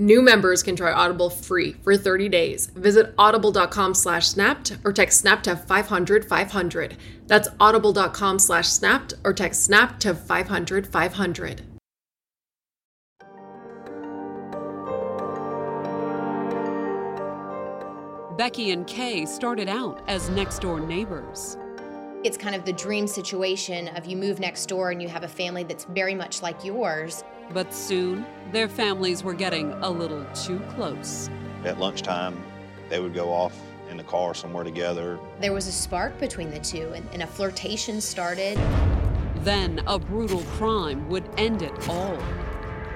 New members can try Audible free for 30 days. Visit audible.com slash snapped or text snap to 500 500. That's audible.com slash snapped or text snap to 500 500. Becky and Kay started out as next door neighbors. It's kind of the dream situation of you move next door and you have a family that's very much like yours. But soon, their families were getting a little too close. At lunchtime, they would go off in the car somewhere together. There was a spark between the two, and, and a flirtation started. Then a brutal crime would end it all.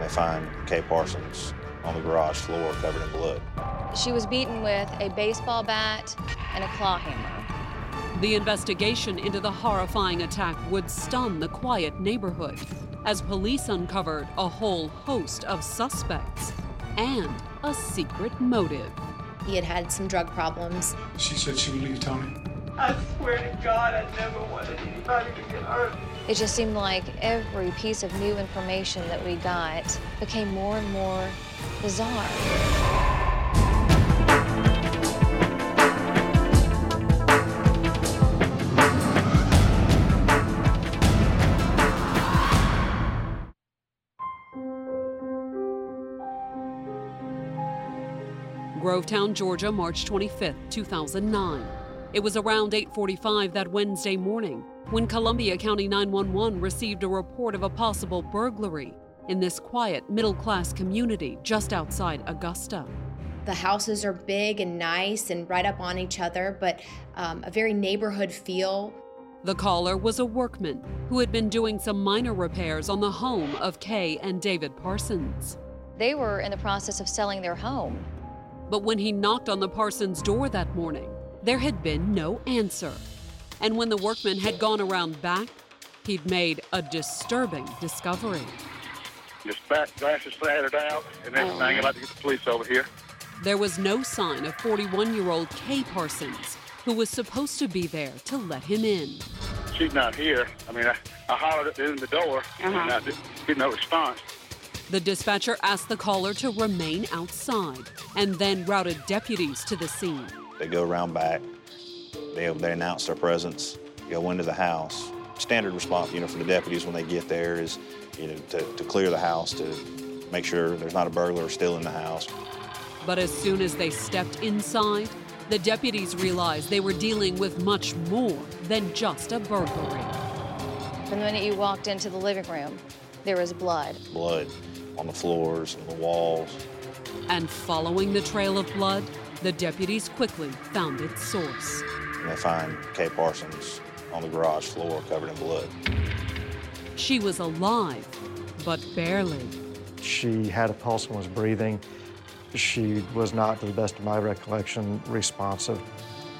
They find Kay Parsons on the garage floor covered in blood. She was beaten with a baseball bat and a claw hammer. The investigation into the horrifying attack would stun the quiet neighborhood as police uncovered a whole host of suspects and a secret motive. He had had some drug problems. She said she would leave Tony. I swear to God, I never wanted anybody to get hurt. It just seemed like every piece of new information that we got became more and more bizarre. Grovetown, Georgia, March 25, 2009. It was around 8:45 that Wednesday morning when Columbia County 911 received a report of a possible burglary in this quiet middle-class community just outside Augusta. The houses are big and nice and right up on each other, but um, a very neighborhood feel. The caller was a workman who had been doing some minor repairs on the home of Kay and David Parsons. They were in the process of selling their home. But when he knocked on the Parsons' door that morning, there had been no answer. And when the workman had gone around back, he'd made a disturbing discovery. Just back glasses slattered out and everything. I'd like to get the police over here. There was no sign of 41 year old Kay Parsons, who was supposed to be there to let him in. She's not here. I mean, I, I hollered at the the door and uh-huh. I didn't get no response. The dispatcher asked the caller to remain outside and then routed deputies to the scene. They go around back. They, they announce their presence, go into the house. Standard response, you know, for the deputies when they get there is, you know, to, to clear the house, to make sure there's not a burglar still in the house. But as soon as they stepped inside, the deputies realized they were dealing with much more than just a burglary. From the minute you walked into the living room, there was blood. Blood on the floors and the walls. And following the trail of blood, the deputies quickly found its source. And they find Kay Parsons on the garage floor covered in blood. She was alive, but barely. She had a pulse and was breathing. She was not, to the best of my recollection, responsive.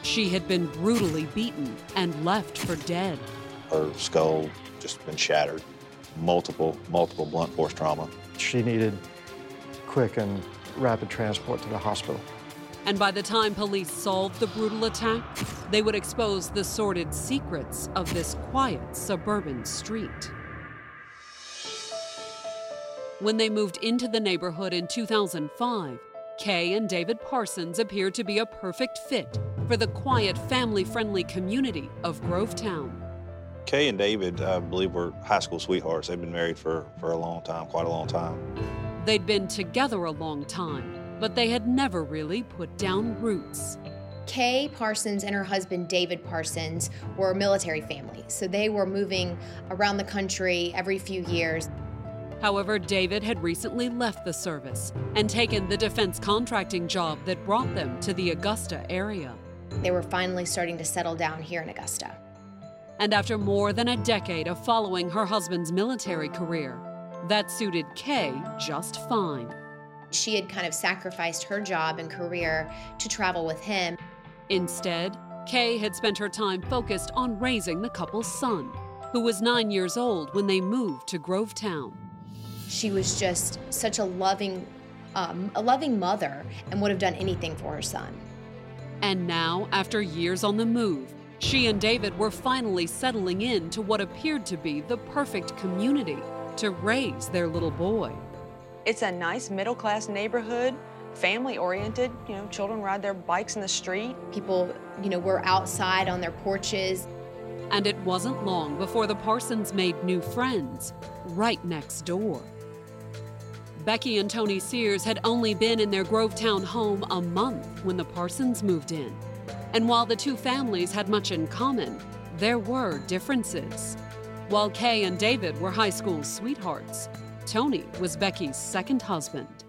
She had been brutally beaten and left for dead. Her skull just been shattered. Multiple, multiple blunt force trauma. She needed quick and rapid transport to the hospital. And by the time police solved the brutal attack, they would expose the sordid secrets of this quiet suburban street. When they moved into the neighborhood in 2005, Kay and David Parsons appeared to be a perfect fit for the quiet, family friendly community of Grovetown. Kay and David, I believe, were high school sweethearts. They've been married for, for a long time, quite a long time. They'd been together a long time, but they had never really put down roots. Kay Parsons and her husband David Parsons were a military family, so they were moving around the country every few years. However, David had recently left the service and taken the defense contracting job that brought them to the Augusta area. They were finally starting to settle down here in Augusta. And after more than a decade of following her husband's military career, that suited Kay just fine. She had kind of sacrificed her job and career to travel with him. Instead, Kay had spent her time focused on raising the couple's son, who was nine years old when they moved to Grovetown. She was just such a loving, um, a loving mother, and would have done anything for her son. And now, after years on the move, she and David were finally settling in to what appeared to be the perfect community to raise their little boy. It's a nice middle class neighborhood, family oriented. You know, children ride their bikes in the street. People, you know, were outside on their porches. And it wasn't long before the Parsons made new friends right next door. Becky and Tony Sears had only been in their Grovetown home a month when the Parsons moved in. And while the two families had much in common, there were differences. While Kay and David were high school sweethearts, Tony was Becky's second husband.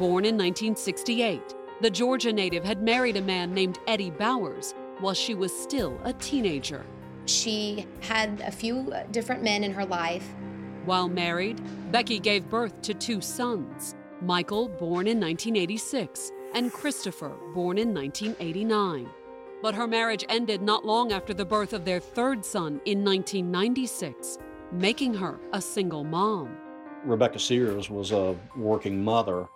Born in 1968, the Georgia native had married a man named Eddie Bowers while she was still a teenager. She had a few different men in her life. While married, Becky gave birth to two sons Michael, born in 1986, and Christopher, born in 1989. But her marriage ended not long after the birth of their third son in 1996, making her a single mom. Rebecca Sears was a working mother.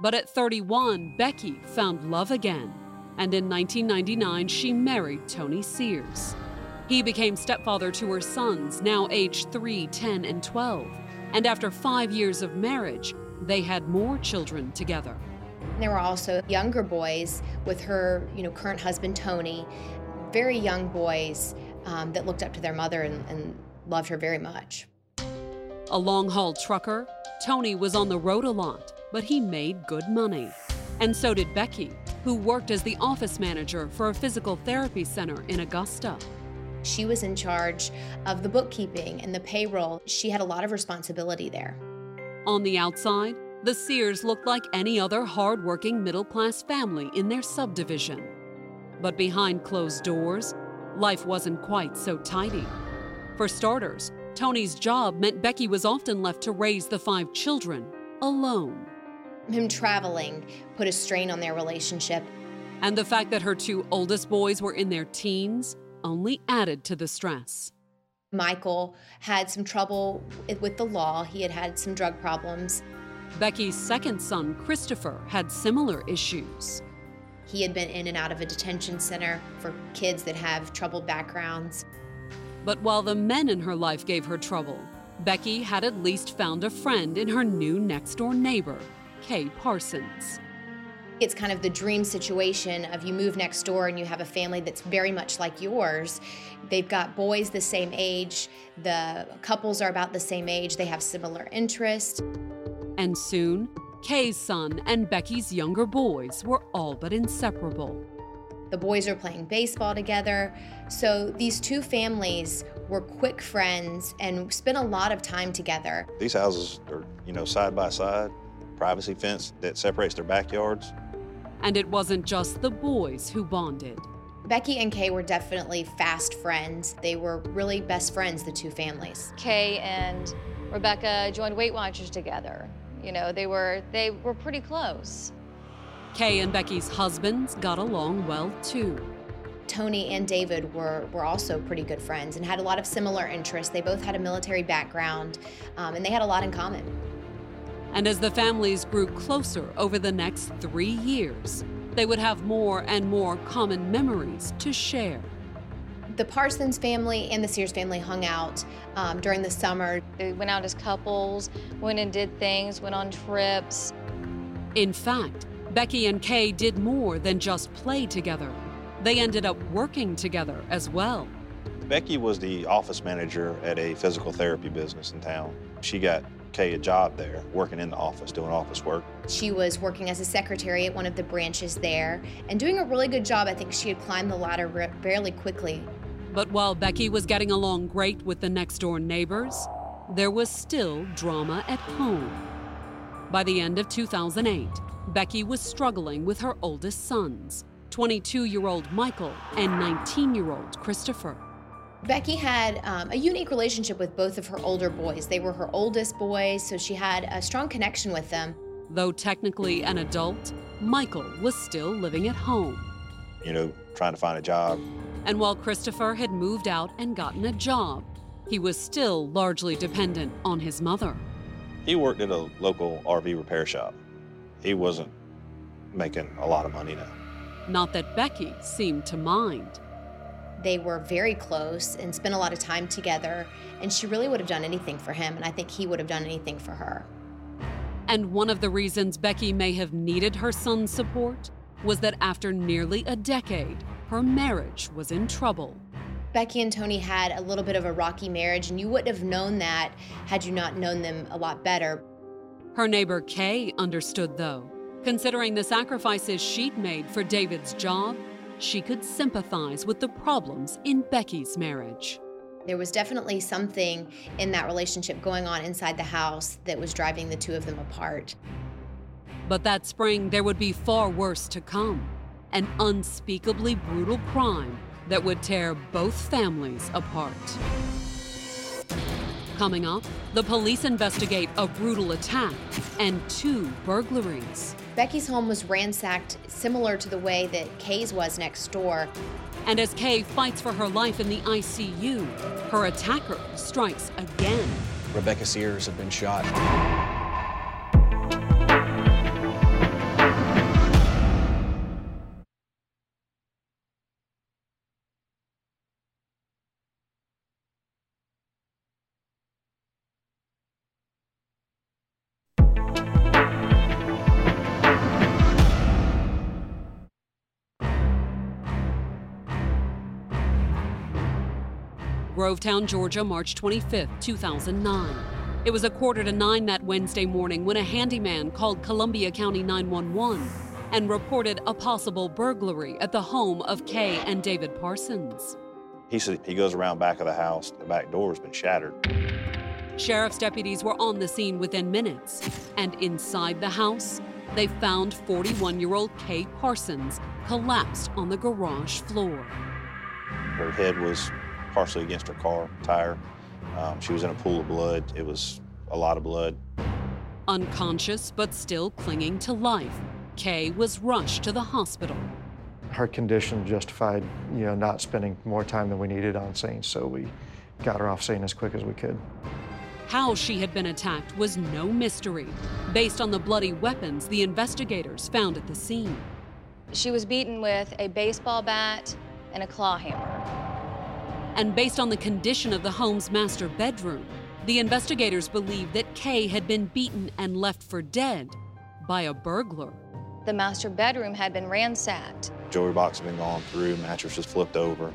But at 31, Becky found love again, and in 1999, she married Tony Sears. He became stepfather to her sons, now aged 3, 10, and 12. And after five years of marriage, they had more children together. There were also younger boys with her, you know, current husband Tony, very young boys um, that looked up to their mother and, and loved her very much. A long haul trucker, Tony was on the road a lot, but he made good money. And so did Becky, who worked as the office manager for a physical therapy center in Augusta. She was in charge of the bookkeeping and the payroll. She had a lot of responsibility there. On the outside, the Sears looked like any other hard-working middle-class family in their subdivision. But behind closed doors, life wasn't quite so tidy. For starters, Tony's job meant Becky was often left to raise the five children alone. Him traveling put a strain on their relationship. And the fact that her two oldest boys were in their teens only added to the stress. Michael had some trouble with the law. He had had some drug problems. Becky's second son, Christopher, had similar issues. He had been in and out of a detention center for kids that have troubled backgrounds. But while the men in her life gave her trouble, Becky had at least found a friend in her new next door neighbor, Kay Parsons. It's kind of the dream situation of you move next door and you have a family that's very much like yours. They've got boys the same age, the couples are about the same age, they have similar interests. And soon, Kay's son and Becky's younger boys were all but inseparable. The boys are playing baseball together. So these two families were quick friends and spent a lot of time together. These houses are, you know, side by side, privacy fence that separates their backyards. And it wasn't just the boys who bonded. Becky and Kay were definitely fast friends. They were really best friends, the two families. Kay and Rebecca joined Weight Watchers together. You know, they were they were pretty close. Kay and Becky's husbands got along well too. Tony and David were, were also pretty good friends and had a lot of similar interests. They both had a military background um, and they had a lot in common. And as the families grew closer over the next three years, they would have more and more common memories to share. The Parsons family and the Sears family hung out um, during the summer. They went out as couples, went and did things, went on trips. In fact, Becky and Kay did more than just play together. They ended up working together as well. Becky was the office manager at a physical therapy business in town. She got Kay a job there, working in the office, doing office work. She was working as a secretary at one of the branches there and doing a really good job. I think she had climbed the ladder fairly quickly. But while Becky was getting along great with the next door neighbors, there was still drama at home. By the end of 2008, Becky was struggling with her oldest sons. 22 year old Michael and 19 year old Christopher. Becky had um, a unique relationship with both of her older boys. They were her oldest boys, so she had a strong connection with them. Though technically an adult, Michael was still living at home. You know, trying to find a job. And while Christopher had moved out and gotten a job, he was still largely dependent on his mother. He worked at a local RV repair shop. He wasn't making a lot of money now. Not that Becky seemed to mind. They were very close and spent a lot of time together, and she really would have done anything for him, and I think he would have done anything for her. And one of the reasons Becky may have needed her son's support was that after nearly a decade, her marriage was in trouble. Becky and Tony had a little bit of a rocky marriage, and you wouldn't have known that had you not known them a lot better. Her neighbor Kay understood, though. Considering the sacrifices she'd made for David's job, she could sympathize with the problems in Becky's marriage. There was definitely something in that relationship going on inside the house that was driving the two of them apart. But that spring, there would be far worse to come an unspeakably brutal crime that would tear both families apart. Coming up, the police investigate a brutal attack and two burglaries. Becky's home was ransacked similar to the way that Kay's was next door. And as Kay fights for her life in the ICU, her attacker strikes again. Rebecca Sears had been shot. Grovetown, Georgia, March 25, 2009. It was a quarter to nine that Wednesday morning when a handyman called Columbia County 911 and reported a possible burglary at the home of Kay and David Parsons. He said he goes around back of the house, the back door's been shattered. Sheriff's deputies were on the scene within minutes, and inside the house, they found 41 year old Kay Parsons collapsed on the garage floor. Her head was partially against her car tire. Um, she was in a pool of blood. It was a lot of blood. Unconscious but still clinging to life, Kay was rushed to the hospital. Her condition justified, you know, not spending more time than we needed on scene, so we got her off scene as quick as we could. How she had been attacked was no mystery, based on the bloody weapons the investigators found at the scene. She was beaten with a baseball bat and a claw hammer. And based on the condition of the home's master bedroom, the investigators believe that Kay had been beaten and left for dead by a burglar. The master bedroom had been ransacked. Jewelry box had been gone through, mattresses flipped over.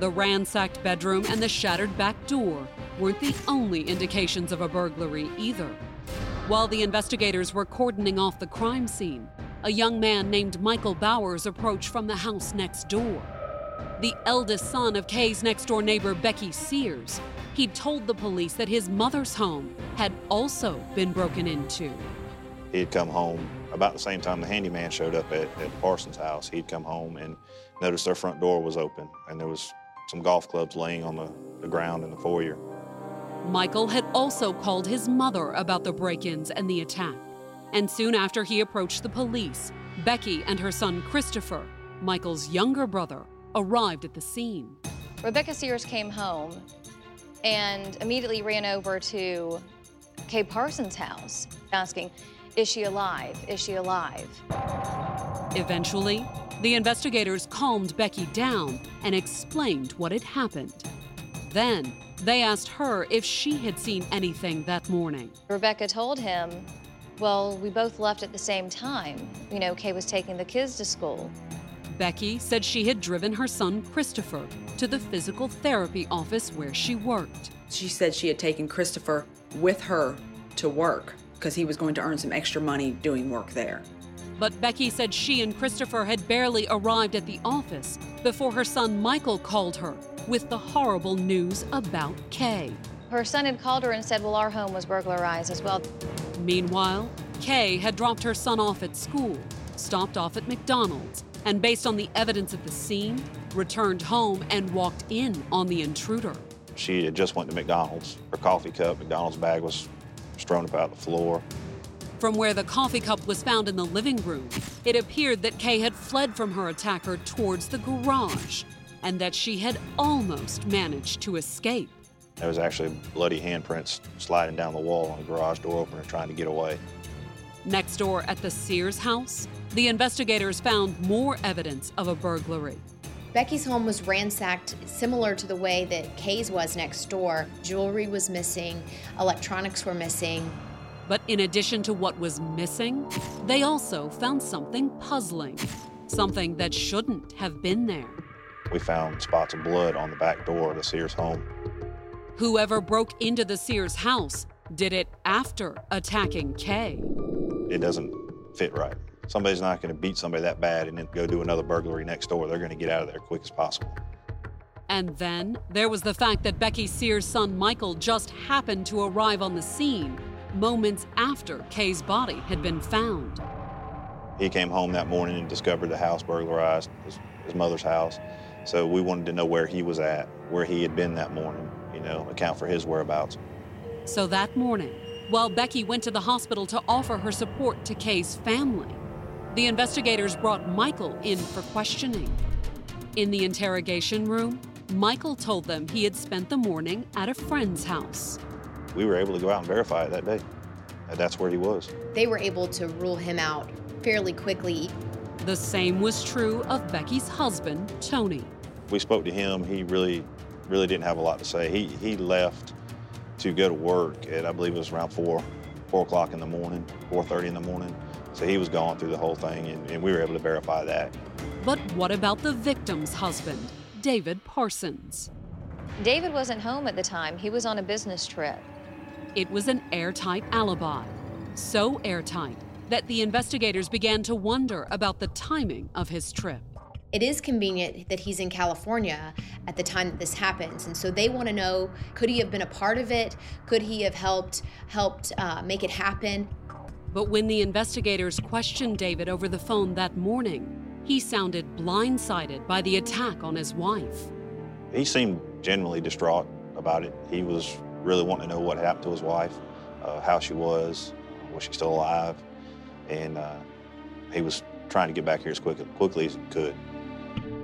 The ransacked bedroom and the shattered back door weren't the only indications of a burglary either. While the investigators were cordoning off the crime scene, a young man named Michael Bowers approached from the house next door the eldest son of Kay's next door neighbor, Becky Sears. He'd told the police that his mother's home had also been broken into. He'd come home about the same time the handyman showed up at, at Parsons' house. He'd come home and noticed their front door was open and there was some golf clubs laying on the, the ground in the foyer. Michael had also called his mother about the break ins and the attack. And soon after he approached the police, Becky and her son Christopher, Michael's younger brother, arrived at the scene. Rebecca Sears came home and immediately ran over to Kay Parsons' house, asking, Is she alive? Is she alive? Eventually, the investigators calmed Becky down and explained what had happened. Then, they asked her if she had seen anything that morning. Rebecca told him, Well, we both left at the same time. You know, Kay was taking the kids to school. Becky said she had driven her son Christopher to the physical therapy office where she worked. She said she had taken Christopher with her to work because he was going to earn some extra money doing work there. But Becky said she and Christopher had barely arrived at the office before her son Michael called her with the horrible news about Kay. Her son had called her and said, Well, our home was burglarized as well. Meanwhile, Kay had dropped her son off at school, stopped off at McDonald's, and based on the evidence at the scene, returned home and walked in on the intruder. She had just went to McDonald's. Her coffee cup, McDonald's bag was strewn about the floor. From where the coffee cup was found in the living room, it appeared that Kay had fled from her attacker towards the garage and that she had almost managed to escape. There was actually bloody handprints sliding down the wall on the garage door opener trying to get away. Next door at the Sears house, the investigators found more evidence of a burglary. Becky's home was ransacked similar to the way that Kay's was next door. Jewelry was missing, electronics were missing. But in addition to what was missing, they also found something puzzling, something that shouldn't have been there. We found spots of blood on the back door of the Sears home. Whoever broke into the Sears house did it after attacking Kay. It doesn't fit right. Somebody's not going to beat somebody that bad and then go do another burglary next door. They're going to get out of there quick as possible. And then there was the fact that Becky Sears' son Michael just happened to arrive on the scene moments after Kay's body had been found. He came home that morning and discovered the house burglarized, his, his mother's house. So we wanted to know where he was at, where he had been that morning, you know, account for his whereabouts. So that morning, while Becky went to the hospital to offer her support to Kay's family, the investigators brought Michael in for questioning. In the interrogation room, Michael told them he had spent the morning at a friend's house. We were able to go out and verify it that day. And That's where he was. They were able to rule him out fairly quickly. The same was true of Becky's husband, Tony. We spoke to him. He really, really didn't have a lot to say. He, he left to go to work at, I believe it was around 4, 4 o'clock in the morning, 4.30 in the morning. So he was gone through the whole thing, and, and we were able to verify that. But what about the victim's husband, David Parsons? David wasn't home at the time. He was on a business trip. It was an airtight alibi. So airtight that the investigators began to wonder about the timing of his trip. It is convenient that he's in California at the time that this happens, and so they want to know: could he have been a part of it? Could he have helped helped uh, make it happen? But when the investigators questioned David over the phone that morning, he sounded blindsided by the attack on his wife. He seemed genuinely distraught about it. He was really wanting to know what happened to his wife, uh, how she was, was she still alive, and uh, he was trying to get back here as quick, quickly as he could.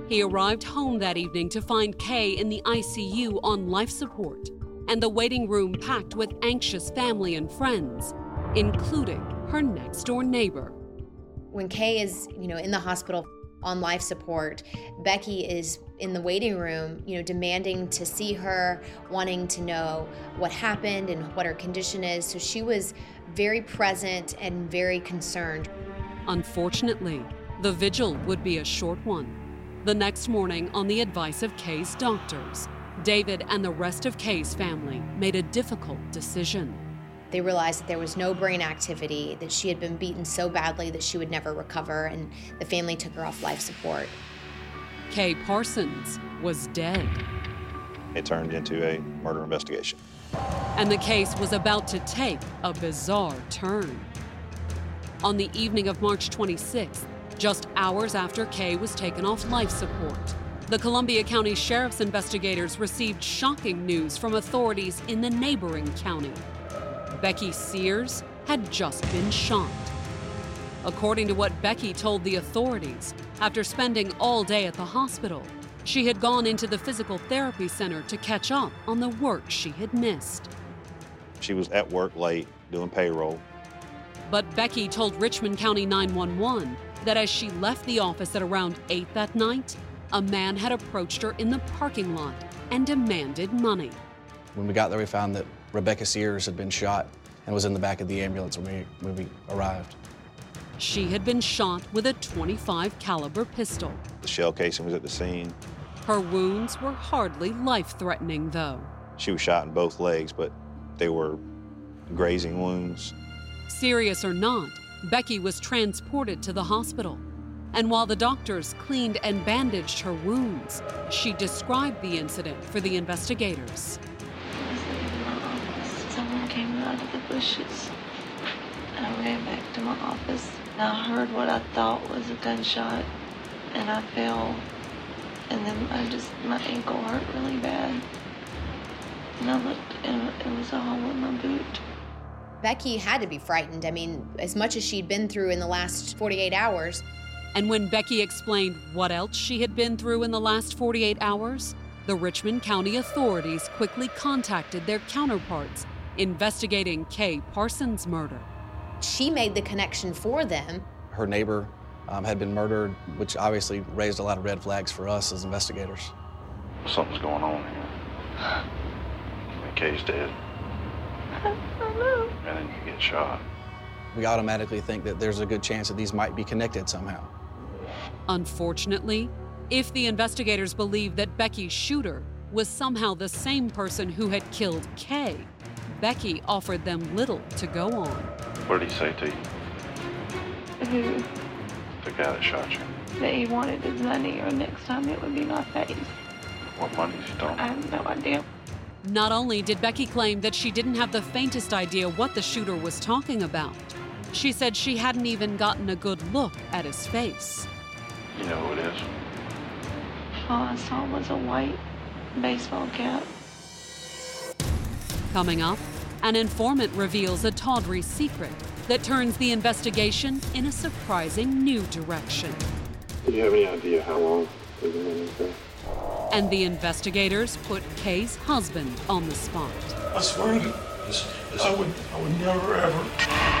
He arrived home that evening to find Kay in the ICU on life support and the waiting room packed with anxious family and friends, including her next door neighbor. When Kay is, you know, in the hospital on life support, Becky is in the waiting room, you know, demanding to see her, wanting to know what happened and what her condition is. So she was very present and very concerned. Unfortunately, the vigil would be a short one. The next morning, on the advice of Kay's doctors, David and the rest of Kay's family made a difficult decision. They realized that there was no brain activity, that she had been beaten so badly that she would never recover, and the family took her off life support. Kay Parsons was dead. It turned into a murder investigation. And the case was about to take a bizarre turn. On the evening of March 26th, just hours after Kay was taken off life support, the Columbia County Sheriff's investigators received shocking news from authorities in the neighboring county. Becky Sears had just been shot. According to what Becky told the authorities, after spending all day at the hospital, She had gone into the physical therapy center to catch up on the work she had missed. She was at work late doing payroll. But Becky told Richmond County 911 that as she left the office at around 8 that night, a man had approached her in the parking lot and demanded money. When we got there, we found that Rebecca Sears had been shot and was in the back of the ambulance when we, when we arrived. She had been shot with a 25 caliber pistol. The shell casing was at the scene. Her wounds were hardly life-threatening though. She was shot in both legs, but they were grazing wounds. Serious or not, Becky was transported to the hospital. And while the doctors cleaned and bandaged her wounds, she described the incident for the investigators. Someone came out of the bushes. And I ran back to my office. And I heard what I thought was a gunshot. And I fell. And then I just, my ankle hurt really bad. And I looked and it was a hole in my boot. Becky had to be frightened. I mean, as much as she'd been through in the last 48 hours. And when Becky explained what else she had been through in the last 48 hours, the Richmond County authorities quickly contacted their counterparts investigating Kay Parsons' murder. She made the connection for them. Her neighbor um, had been murdered, which obviously raised a lot of red flags for us as investigators. Something's going on here. Kay's dead. I know. And then you get shot. We automatically think that there's a good chance that these might be connected somehow. Unfortunately, if the investigators believe that Becky's shooter was somehow the same person who had killed Kay, Becky offered them little to go on. What did he say to you? Who? The guy that shot you. That he wanted his money, or next time it would be my face. What money is he talking I have no idea. Not only did Becky claim that she didn't have the faintest idea what the shooter was talking about, she said she hadn't even gotten a good look at his face. You know who it is? All I saw was a white baseball cap. Coming up, an informant reveals a tawdry secret that turns the investigation in a surprising new direction. Do you have any idea how long they've been in there? And the investigators put Kay's husband on the spot. I swear to I would, I would never ever.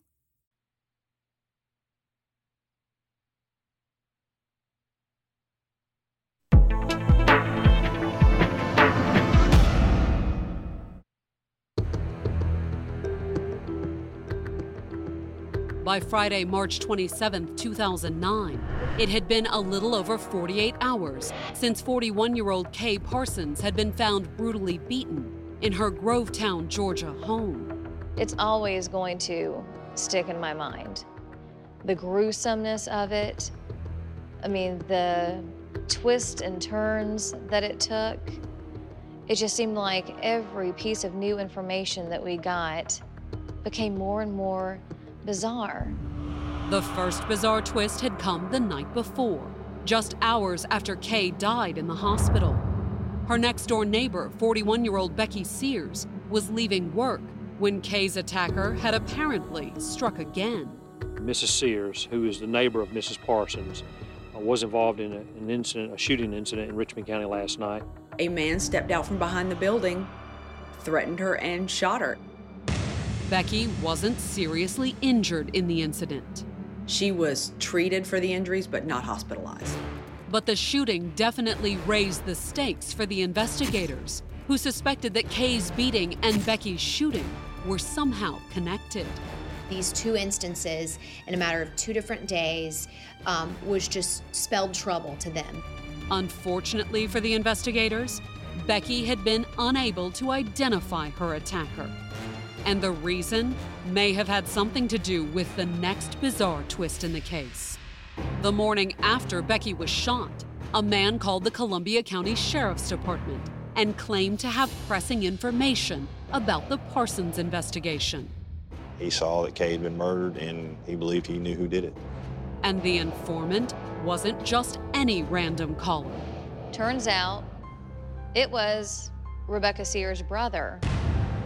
By Friday, March 27, 2009, it had been a little over 48 hours since 41 year old Kay Parsons had been found brutally beaten in her Grovetown, Georgia home. It's always going to stick in my mind. The gruesomeness of it. I mean, the twists and turns that it took. It just seemed like every piece of new information that we got became more and more bizarre. The first bizarre twist had come the night before, just hours after Kay died in the hospital. Her next door neighbor, 41 year old Becky Sears, was leaving work when Kay's attacker had apparently struck again. Mrs. Sears, who is the neighbor of Mrs. Parsons, uh, was involved in a, an incident, a shooting incident in Richmond County last night. A man stepped out from behind the building, threatened her, and shot her. Becky wasn't seriously injured in the incident. She was treated for the injuries, but not hospitalized. But the shooting definitely raised the stakes for the investigators, who suspected that Kay's beating and Becky's shooting were somehow connected. These two instances, in a matter of two different days, um, was just spelled trouble to them. Unfortunately for the investigators, Becky had been unable to identify her attacker. And the reason may have had something to do with the next bizarre twist in the case. The morning after Becky was shot, a man called the Columbia County Sheriff's Department and claimed to have pressing information about the Parsons investigation. He saw that Kay had been murdered and he believed he knew who did it. And the informant wasn't just any random caller. Turns out it was Rebecca Sears' brother.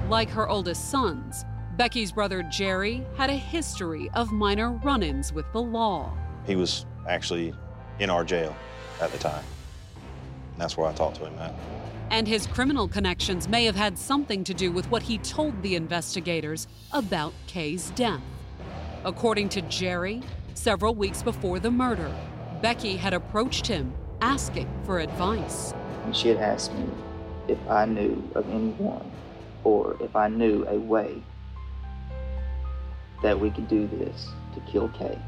Like her oldest sons, Becky's brother Jerry had a history of minor run ins with the law. He was actually in our jail at the time. And that's where I talked to him at. And his criminal connections may have had something to do with what he told the investigators about Kay's death. According to Jerry, several weeks before the murder, Becky had approached him asking for advice. And she had asked me if I knew of anyone or if I knew a way that we could do this to kill Kay.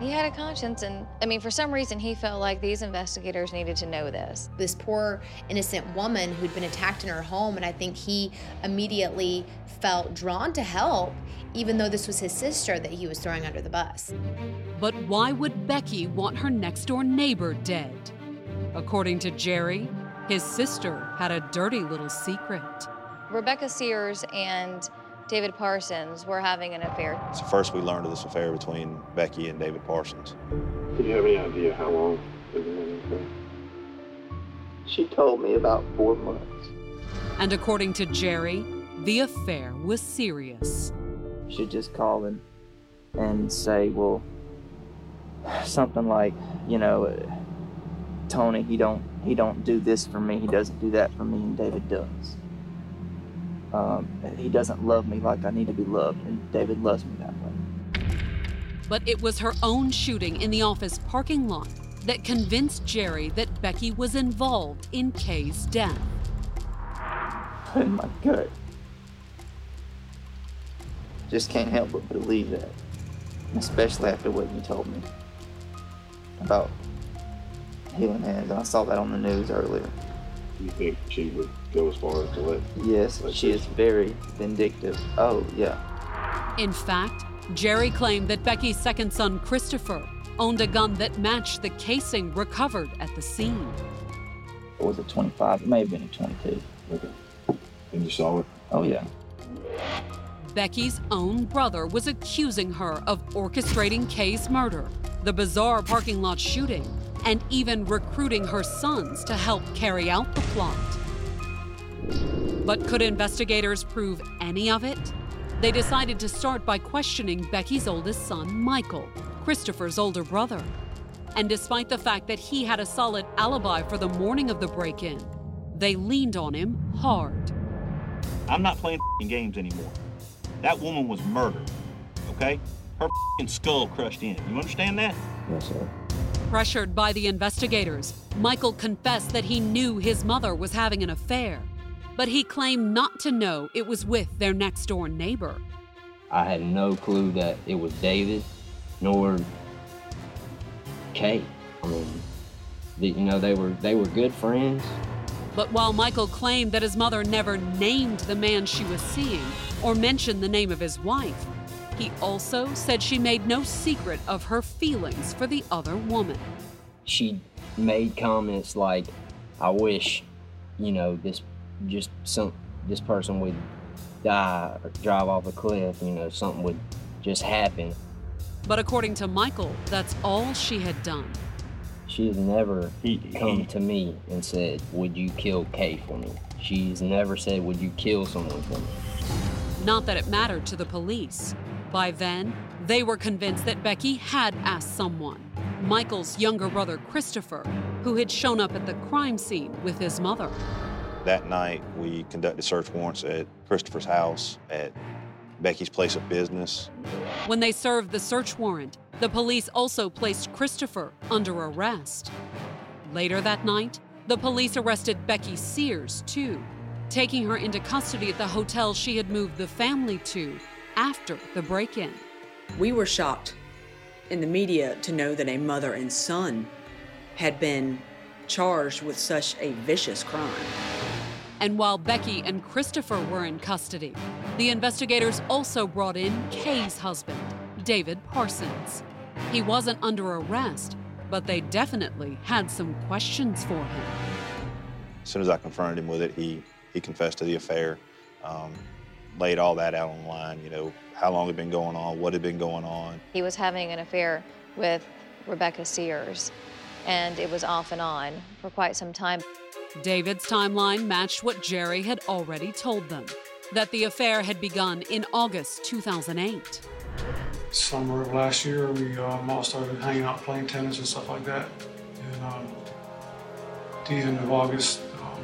He had a conscience, and I mean, for some reason, he felt like these investigators needed to know this. This poor innocent woman who'd been attacked in her home, and I think he immediately felt drawn to help, even though this was his sister that he was throwing under the bus. But why would Becky want her next door neighbor dead? According to Jerry, his sister had a dirty little secret. Rebecca Sears and David Parsons were having an affair. So first we learned of this affair between Becky and David Parsons. Did you have any idea how long they've been affair? She told me about four months. And according to Jerry, the affair was serious. She'd just call and, and say, well, something like, you know, uh, Tony, he don't he don't do this for me, he doesn't do that for me, and David does. Um, he doesn't love me like I need to be loved, and David loves me that way. But it was her own shooting in the office parking lot that convinced Jerry that Becky was involved in Kay's death. In my gut. Just can't help but believe that, especially after what you told me about healing hands. And I saw that on the news earlier. You think she would go as far as to let? Yes, let she is very vindictive. Oh, yeah. In fact, Jerry claimed that Becky's second son, Christopher, owned a gun that matched the casing recovered at the scene. Or was it 25? It may have been a 22. Okay. And you saw it? Oh, yeah. Becky's own brother was accusing her of orchestrating Kay's murder, the bizarre parking lot shooting, and even recruiting her sons to help carry out the plot. But could investigators prove any of it? They decided to start by questioning Becky's oldest son, Michael, Christopher's older brother. And despite the fact that he had a solid alibi for the morning of the break in, they leaned on him hard. I'm not playing games anymore. That woman was murdered, okay? Her skull crushed in. You understand that? Yes, sir. Pressured by the investigators, Michael confessed that he knew his mother was having an affair, but he claimed not to know it was with their next door neighbor. I had no clue that it was David, nor Kate. I mean, you know, they were they were good friends. But while Michael claimed that his mother never named the man she was seeing or mentioned the name of his wife, he also said she made no secret of her feelings for the other woman. She made comments like, "I wish, you know, this just some this person would die or drive off a cliff. You know, something would just happen." But according to Michael, that's all she had done. She has never come to me and said, "Would you kill Kay for me?" She's never said, Would you kill someone for me? Not that it mattered to the police. By then, they were convinced that Becky had asked someone, Michael's younger brother Christopher, who had shown up at the crime scene with his mother. That night, we conducted search warrants at Christopher's house, at Becky's place of business. When they served the search warrant, the police also placed Christopher under arrest. Later that night, the police arrested Becky Sears, too, taking her into custody at the hotel she had moved the family to after the break in. We were shocked in the media to know that a mother and son had been charged with such a vicious crime. And while Becky and Christopher were in custody, the investigators also brought in Kay's husband, David Parsons. He wasn't under arrest, but they definitely had some questions for him. As soon as I confronted him with it, he, he confessed to the affair, um, laid all that out on the line, you know, how long it had been going on, what had been going on. He was having an affair with Rebecca Sears, and it was off and on for quite some time. David's timeline matched what Jerry had already told them that the affair had begun in August 2008. Summer of last year, we um, all started hanging out playing tennis and stuff like that. And um, at the end of August, um,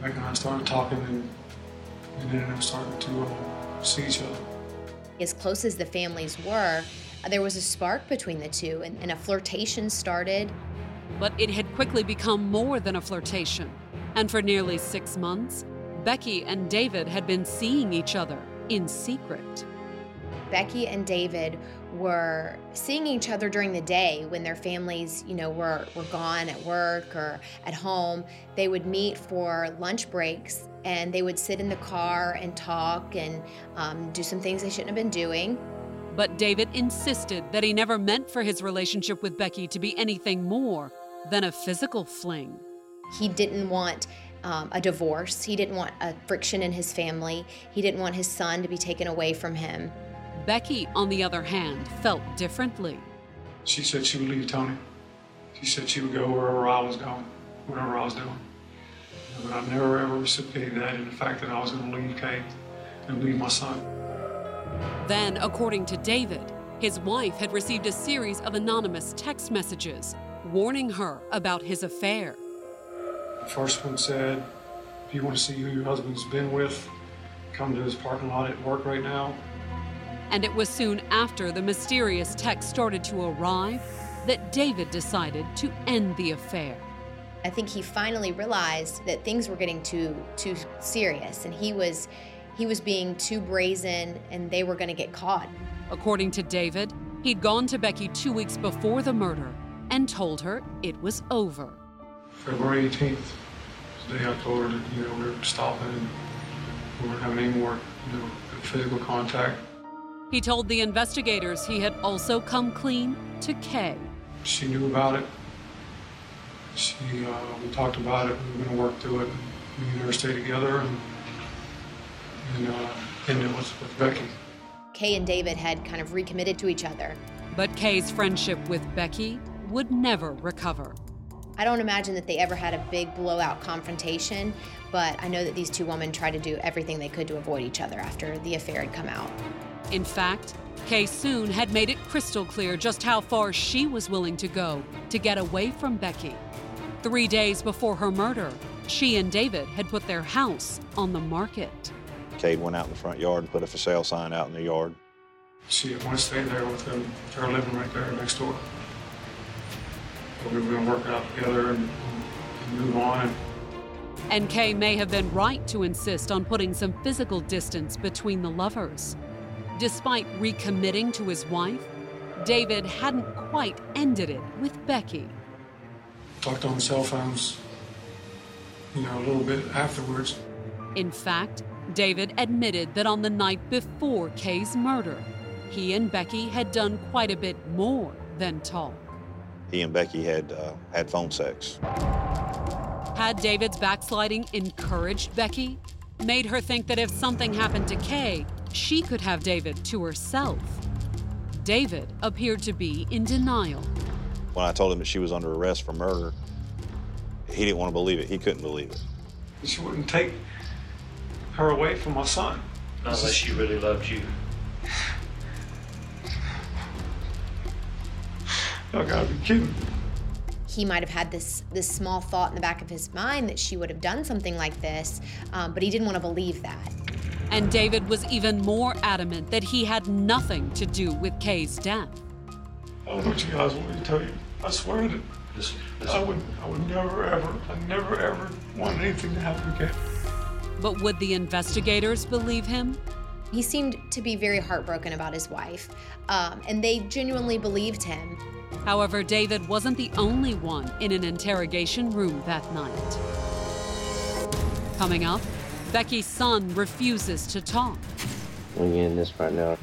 Beck and I started talking and, and ended up starting to um, see each other. As close as the families were, there was a spark between the two, and, and a flirtation started. But it had quickly become more than a flirtation. And for nearly six months, Becky and David had been seeing each other in secret. Becky and David were seeing each other during the day when their families, you know, were, were gone at work or at home. They would meet for lunch breaks and they would sit in the car and talk and um, do some things they shouldn't have been doing. But David insisted that he never meant for his relationship with Becky to be anything more than a physical fling. He didn't want um, a divorce. He didn't want a friction in his family. He didn't want his son to be taken away from him. Becky, on the other hand, felt differently. She said she would leave Tony. She said she would go wherever I was going, whatever I was doing. But I never ever reciprocated that in the fact that I was going to leave Kay and leave my son. Then, according to David, his wife had received a series of anonymous text messages warning her about his affair. The first one said, if you want to see who your husband's been with, come to his parking lot at work right now. And it was soon after the mysterious text started to arrive that David decided to end the affair. I think he finally realized that things were getting too too serious and he was he was being too brazen and they were going to get caught. According to David, he'd gone to Becky 2 weeks before the murder and told her it was over. February 18th, the day I told her that, you know, we were stopping and we weren't having any more, you know, physical contact. He told the investigators he had also come clean to Kay. She knew about it. She, uh, we talked about it. We were going to work through it. We never stay together and, and uh, end it with, with Becky. Kay and David had kind of recommitted to each other. But Kay's friendship with Becky would never recover. I don't imagine that they ever had a big blowout confrontation, but I know that these two women tried to do everything they could to avoid each other after the affair had come out. In fact, Kay soon had made it crystal clear just how far she was willing to go to get away from Becky. Three days before her murder, she and David had put their house on the market. Kay went out in the front yard and put a for sale sign out in the yard. She didn't want to stay there with them. They're living right there next door. We were going to work out together and, and move on. And Kay may have been right to insist on putting some physical distance between the lovers. Despite recommitting to his wife, David hadn't quite ended it with Becky. Talked on cell phones, you know, a little bit afterwards. In fact, David admitted that on the night before Kay's murder, he and Becky had done quite a bit more than talk. He and Becky had uh, had phone sex. Had David's backsliding encouraged Becky? Made her think that if something happened to Kay, she could have David to herself. David appeared to be in denial. When I told him that she was under arrest for murder, he didn't want to believe it. He couldn't believe it. She wouldn't take her away from my son. Not unless she really loved you. Y'all gotta be kidding. He might have had this this small thought in the back of his mind that she would have done something like this, um, but he didn't want to believe that. And David was even more adamant that he had nothing to do with Kay's death. I don't know what you guys want me to tell you. I swear that Listen, I would, I would never ever, I never ever want anything to happen to Kay. But would the investigators believe him? He seemed to be very heartbroken about his wife, um, and they genuinely believed him. However, David wasn't the only one in an interrogation room that night. Coming up, Becky's son refuses to talk, We're getting this right now.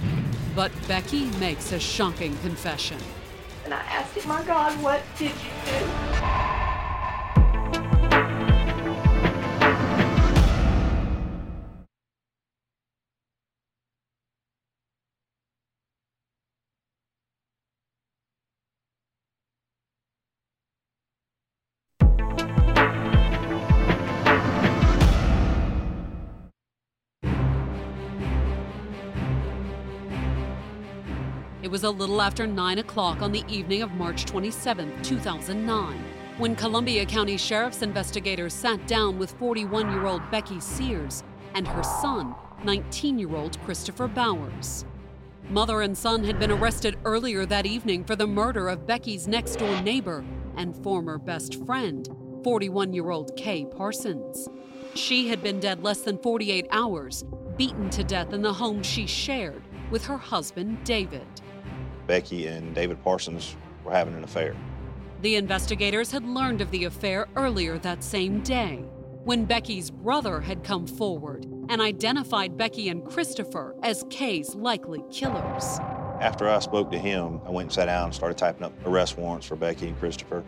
but Becky makes a shocking confession. And I asked him, my God, what did you do? Was a little after 9 o'clock on the evening of March 27, 2009, when Columbia County Sheriff's investigators sat down with 41 year old Becky Sears and her son, 19 year old Christopher Bowers. Mother and son had been arrested earlier that evening for the murder of Becky's next door neighbor and former best friend, 41 year old Kay Parsons. She had been dead less than 48 hours, beaten to death in the home she shared with her husband, David. Becky and David Parsons were having an affair. The investigators had learned of the affair earlier that same day when Becky's brother had come forward and identified Becky and Christopher as Kay's likely killers. After I spoke to him, I went and sat down and started typing up arrest warrants for Becky and Christopher.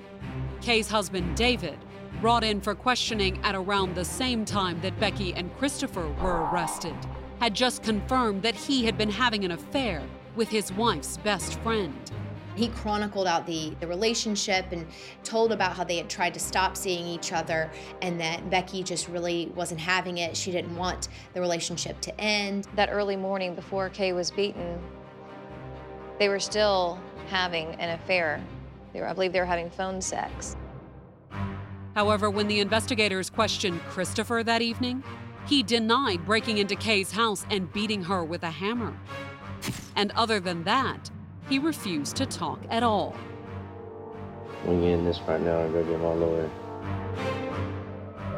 Kay's husband, David, brought in for questioning at around the same time that Becky and Christopher were arrested, had just confirmed that he had been having an affair with his wife's best friend. He chronicled out the, the relationship and told about how they had tried to stop seeing each other and that Becky just really wasn't having it. She didn't want the relationship to end. That early morning before Kay was beaten, they were still having an affair. They were, I believe they were having phone sex. However, when the investigators questioned Christopher that evening, he denied breaking into Kay's house and beating her with a hammer. And other than that, he refused to talk at all. We're getting this right now. I go get my lawyer.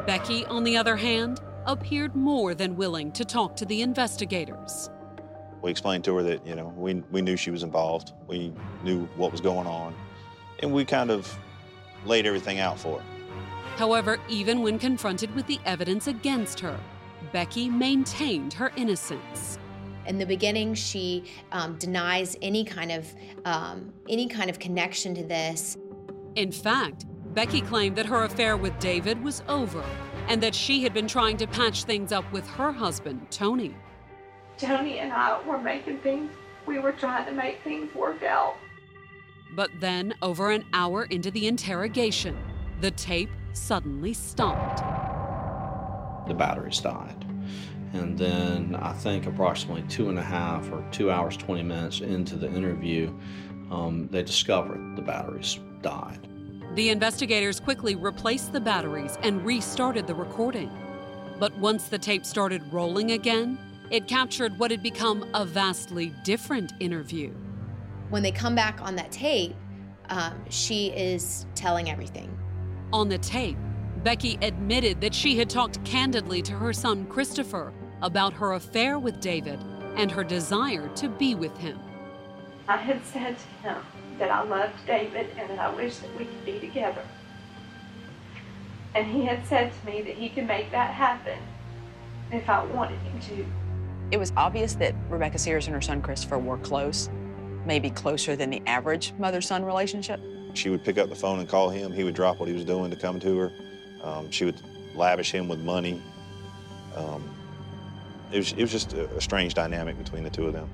Becky, on the other hand, appeared more than willing to talk to the investigators. We explained to her that, you know, we, we knew she was involved. We knew what was going on. And we kind of laid everything out for her. However, even when confronted with the evidence against her, Becky maintained her innocence. In the beginning, she um, denies any kind of um, any kind of connection to this. In fact, Becky claimed that her affair with David was over and that she had been trying to patch things up with her husband, Tony. Tony and I were making things, we were trying to make things work out. But then, over an hour into the interrogation, the tape suddenly stopped. The batteries died. And then I think approximately two and a half or two hours, 20 minutes into the interview, um, they discovered the batteries died. The investigators quickly replaced the batteries and restarted the recording. But once the tape started rolling again, it captured what had become a vastly different interview. When they come back on that tape, um, she is telling everything. On the tape, Becky admitted that she had talked candidly to her son Christopher about her affair with David and her desire to be with him. I had said to him that I loved David and that I wished that we could be together. And he had said to me that he could make that happen if I wanted him to. It was obvious that Rebecca Sears and her son Christopher were close, maybe closer than the average mother son relationship. She would pick up the phone and call him. He would drop what he was doing to come to her. Um, she would lavish him with money. Um, it, was, it was just a, a strange dynamic between the two of them.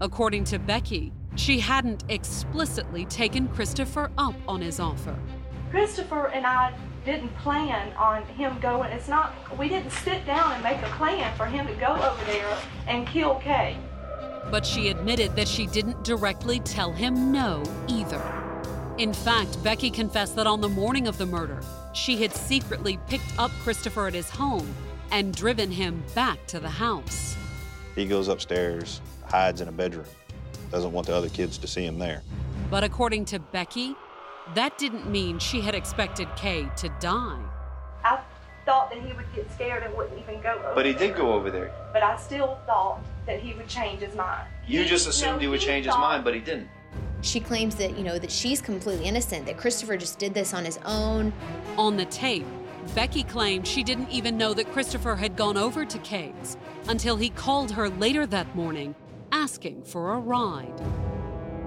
According to Becky, she hadn't explicitly taken Christopher up on his offer. Christopher and I didn't plan on him going. It's not, we didn't sit down and make a plan for him to go over there and kill Kay. But she admitted that she didn't directly tell him no either. In fact, Becky confessed that on the morning of the murder, she had secretly picked up Christopher at his home and driven him back to the house. He goes upstairs, hides in a bedroom, doesn't want the other kids to see him there. But according to Becky, that didn't mean she had expected Kay to die. I thought that he would get scared and wouldn't even go over But he did go over there. But I still thought that he would change his mind. You just assumed no, he would he change his mind, but he didn't. She claims that, you know, that she's completely innocent, that Christopher just did this on his own. On the tape, Becky claimed she didn't even know that Christopher had gone over to Kay's until he called her later that morning asking for a ride.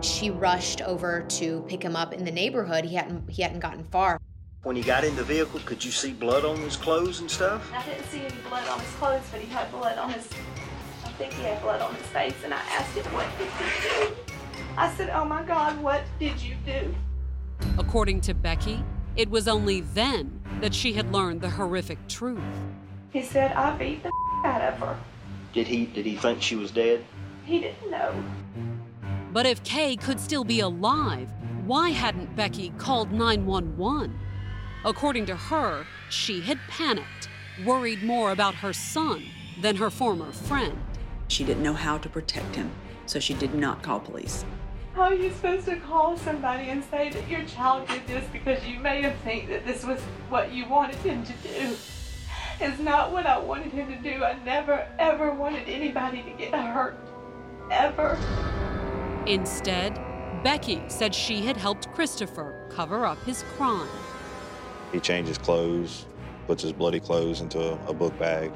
She rushed over to pick him up in the neighborhood. He hadn't he hadn't gotten far. When he got in the vehicle, could you see blood on his clothes and stuff? I didn't see any blood on his clothes, but he had blood on his. I think he had blood on his face, and I asked him, "What did you do?" I said, "Oh my God, what did you do?" According to Becky, it was only then that she had learned the horrific truth. He said, "I beat the out of her." Did he did he think she was dead? He didn't know. But if Kay could still be alive, why hadn't Becky called 911? According to her, she had panicked, worried more about her son than her former friend. She didn't know how to protect him, so she did not call police. How are you supposed to call somebody and say that your child did this because you made him think that this was what you wanted him to do? It's not what I wanted him to do. I never, ever wanted anybody to get hurt. Ever. Instead, Becky said she had helped Christopher cover up his crime. He changes clothes, puts his bloody clothes into a, a book bag.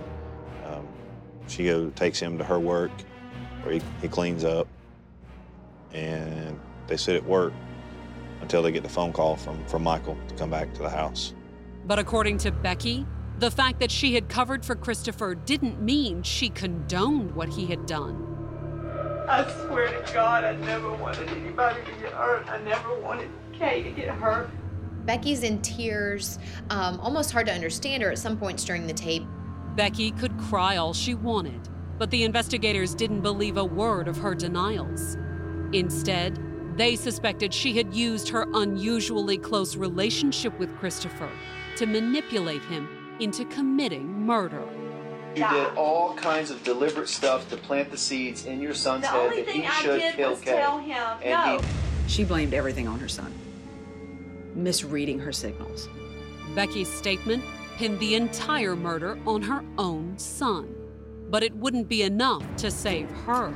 Um, she go, takes him to her work where he, he cleans up. And they sit at work until they get the phone call from, from Michael to come back to the house. But according to Becky, the fact that she had covered for Christopher didn't mean she condoned what he had done. I swear to God, I never wanted anybody to get hurt. I never wanted Kay to get hurt. Becky's in tears, um, almost hard to understand her at some points during the tape. Becky could cry all she wanted, but the investigators didn't believe a word of her denials. Instead, they suspected she had used her unusually close relationship with Christopher to manipulate him into committing murder. You did all kinds of deliberate stuff to plant the seeds in your son's The head that he I should did kill was Kay. tell him, And no. She blamed everything on her son, misreading her signals. Becky's statement pinned the entire murder on her own son. But it wouldn't be enough to save her.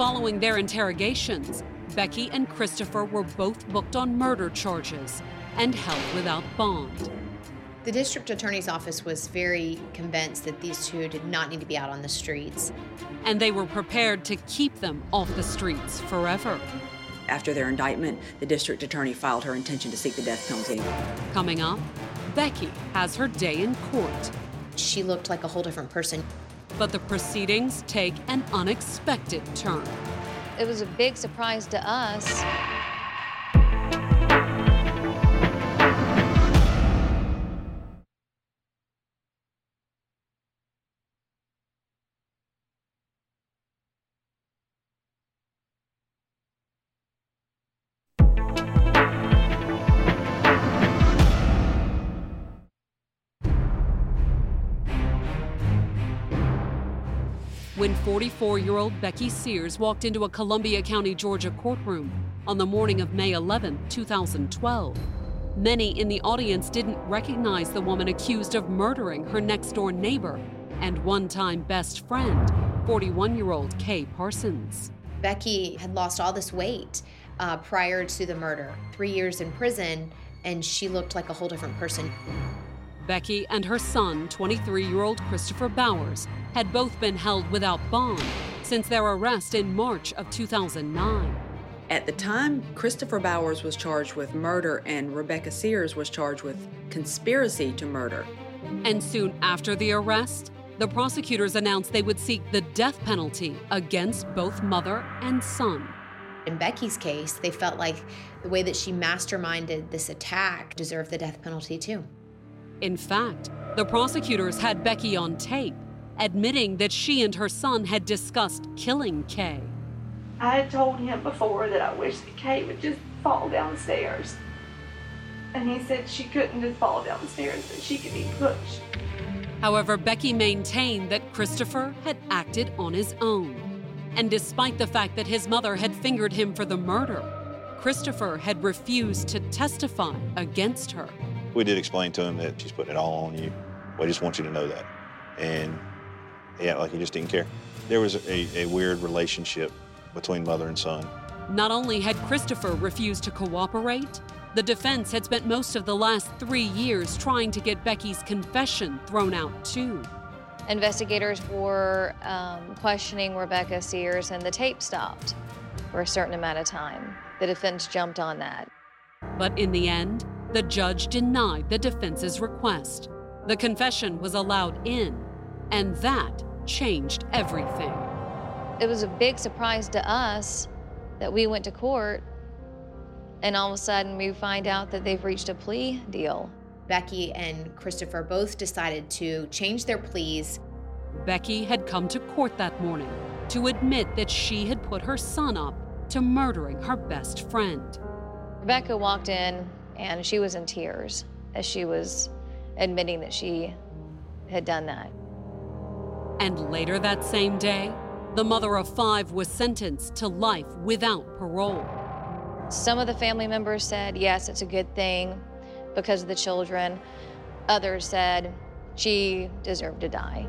Following their interrogations, Becky and Christopher were both booked on murder charges and held without bond. The district attorney's office was very convinced that these two did not need to be out on the streets. And they were prepared to keep them off the streets forever. After their indictment, the district attorney filed her intention to seek the death penalty. Coming up, Becky has her day in court. She looked like a whole different person. But the proceedings take an unexpected turn. It was a big surprise to us. When 44 year old Becky Sears walked into a Columbia County, Georgia courtroom on the morning of May 11, 2012, many in the audience didn't recognize the woman accused of murdering her next door neighbor and one time best friend, 41 year old Kay Parsons. Becky had lost all this weight uh, prior to the murder, three years in prison, and she looked like a whole different person. Becky and her son, 23 year old Christopher Bowers, had both been held without bond since their arrest in March of 2009. At the time, Christopher Bowers was charged with murder and Rebecca Sears was charged with conspiracy to murder. And soon after the arrest, the prosecutors announced they would seek the death penalty against both mother and son. In Becky's case, they felt like the way that she masterminded this attack deserved the death penalty too. In fact, the prosecutors had Becky on tape, admitting that she and her son had discussed killing Kay. I had told him before that I wished that Kay would just fall downstairs. And he said she couldn't just fall downstairs, that she could be pushed. However, Becky maintained that Christopher had acted on his own. And despite the fact that his mother had fingered him for the murder, Christopher had refused to testify against her. We did explain to him that she's putting it all on you. We just want you to know that. And yeah, like he just didn't care. There was a, a weird relationship between mother and son. Not only had Christopher refused to cooperate, the defense had spent most of the last three years trying to get Becky's confession thrown out too. Investigators were um, questioning Rebecca Sears, and the tape stopped for a certain amount of time. The defense jumped on that. But in the end, the judge denied the defense's request. The confession was allowed in, and that changed everything. It was a big surprise to us that we went to court and all of a sudden we find out that they've reached a plea deal. Becky and Christopher both decided to change their pleas. Becky had come to court that morning to admit that she had put her son up to murdering her best friend. Rebecca walked in and she was in tears as she was admitting that she had done that. And later that same day, the mother of five was sentenced to life without parole. Some of the family members said, yes, it's a good thing because of the children. Others said she deserved to die.